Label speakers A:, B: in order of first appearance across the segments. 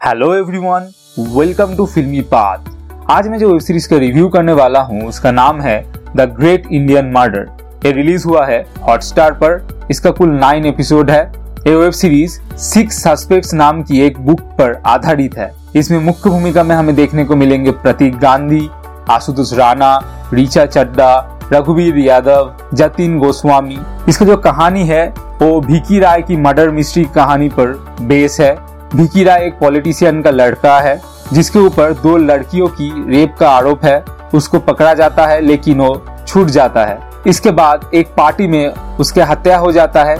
A: Hello everyone welcome to Filmy Path आज मैं जो वेब सीरीज़ का रिव्यू करने वाला हूँ, उसका नाम है द ग्रेट इंडियन मर्डर ये रिलीज़ हुआ है हॉटस्टार पर। इसका कुल नाइन एपिसोड है। ये वेब सीरीज़ सिक्स सस्पेक्ट्स नाम की एक बुक पर आधारित है। इसमें मुख्य भूमिका में हमें देखने को मिलेंगे प्रतीक गांधी, आशुतोष राणा रिचा चड्डा रघुवीर यादव, जतिन गोस्वामी। इसका जो कहानी है, वो भिकी राय की मर्डर मिस्ट्री कहानी पर बेस है। भिकी राय एक पॉलिटिशियन का लड़का है, जिसके ऊपर दो लड़कियों की रेप का आरोप है। उसको पकड़ा जाता है, लेकिन वो छूट जाता है। इसके बाद एक पार्टी में उसके हत्या हो जाता है।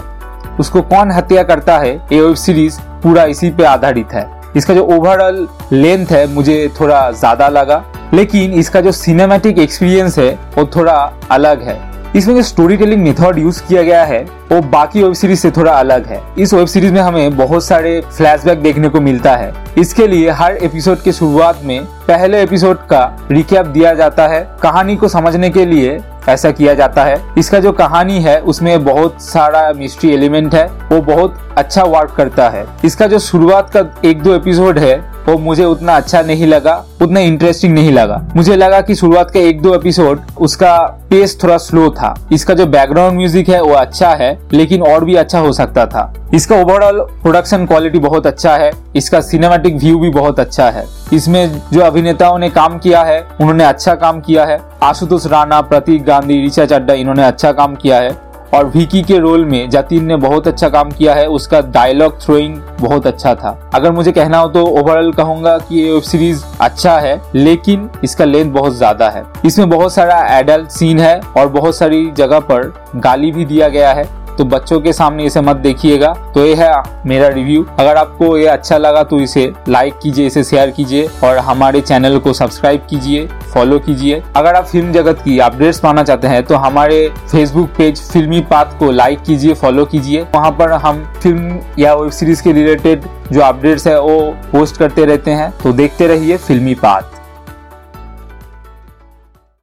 A: उसको कौन हत्या करता है? ये वेब सीरीज़ पूरा इसी पे आधारित है। इसका जो ओवरऑल लेंथ है, मुझे थोड़ा ज़्यादा लगा। लेकिन इसका जो सिनेमैटिक एक्सपीरियंस है, वो थोड़ा अलग है। इसमें जो स्टोरी टेलिंग मेथड यूज़ किया गया है, वो बाकी वेब सीरीज़ से थोड़ा अलग है। इस वेब सीरीज़ में हमें बहुत सारे फ्लैशबैक देखने को मिलता है। इसके लिए हर एपिसोड के शुरुआत में पहले एपिसोड का रिकैप दिया जाता है। कहानी को समझने के लिए ऐसा किया जाता है। इसका जो कहानी है, उसमें बहुत सारा मिस्ट्री एलिमेंट है। वो बहुत अच्छा वर्क करता है। इसका जो शुरुआत का एक दो एपिसोड है वो मुझे उतना अच्छा नहीं लगा, उतना इंटरेस्टिंग नहीं लगा। मुझे लगा कि शुरुआत का एक दो एपिसोड उसका पेस थोड़ा स्लो था। इसका जो बैकग्राउंड म्यूज़िक है, वो अच्छा है, लेकिन और भी अच्छा हो सकता था। इसका ओवरऑल प्रोडक्शन क्वालिटी बहुत अच्छा है। इसका सिनेमेटिक व्यू भी बहुत अच्छा है। इसमें जो अभिनेताओं ने काम किया है, उन्होंने अच्छा काम किया है। आशुतोष राणा, प्रतीक गांधी, ऋचा चड्डा इन्होंने अच्छा काम किया है। और विकी के रोल में जतीन ने बहुत अच्छा काम किया है, उसका डायलॉग थ्रोइंग बहुत अच्छा था। अगर मुझे कहना हो तो ओवरऑल कहूँगा कि ये वेब सीरीज़ अच्छा है, लेकिन इसका लेंथ बहुत ज़्यादा है। इसमें बहुत सारा एडल्ट सीन है और बहुत सारी जगह पर गाली भी दिया गया है। तो बच्चों के सामने इसे मत देखिएगा। तो ये है मेरा रिव्यू अगर आपको ये अच्छा लगा तो इसे लाइक कीजिए, इसे शेयर कीजिए और हमारे चैनल को सब्सक्राइब कीजिए फॉलो कीजिए। अगर आप फ़िल्म जगत की अपडेट्स पाना चाहते हैं तो हमारे फेसबुक पेज फिल्मी पाथ को लाइक कीजिए फॉलो कीजिए। वहाँ पर हम फ़िल्म या वेब सीरीज़ के रिलेटेड जो अपडेट्स है, वो पोस्ट करते रहते हैं। तो देखते रहिए फिल्मी पाथ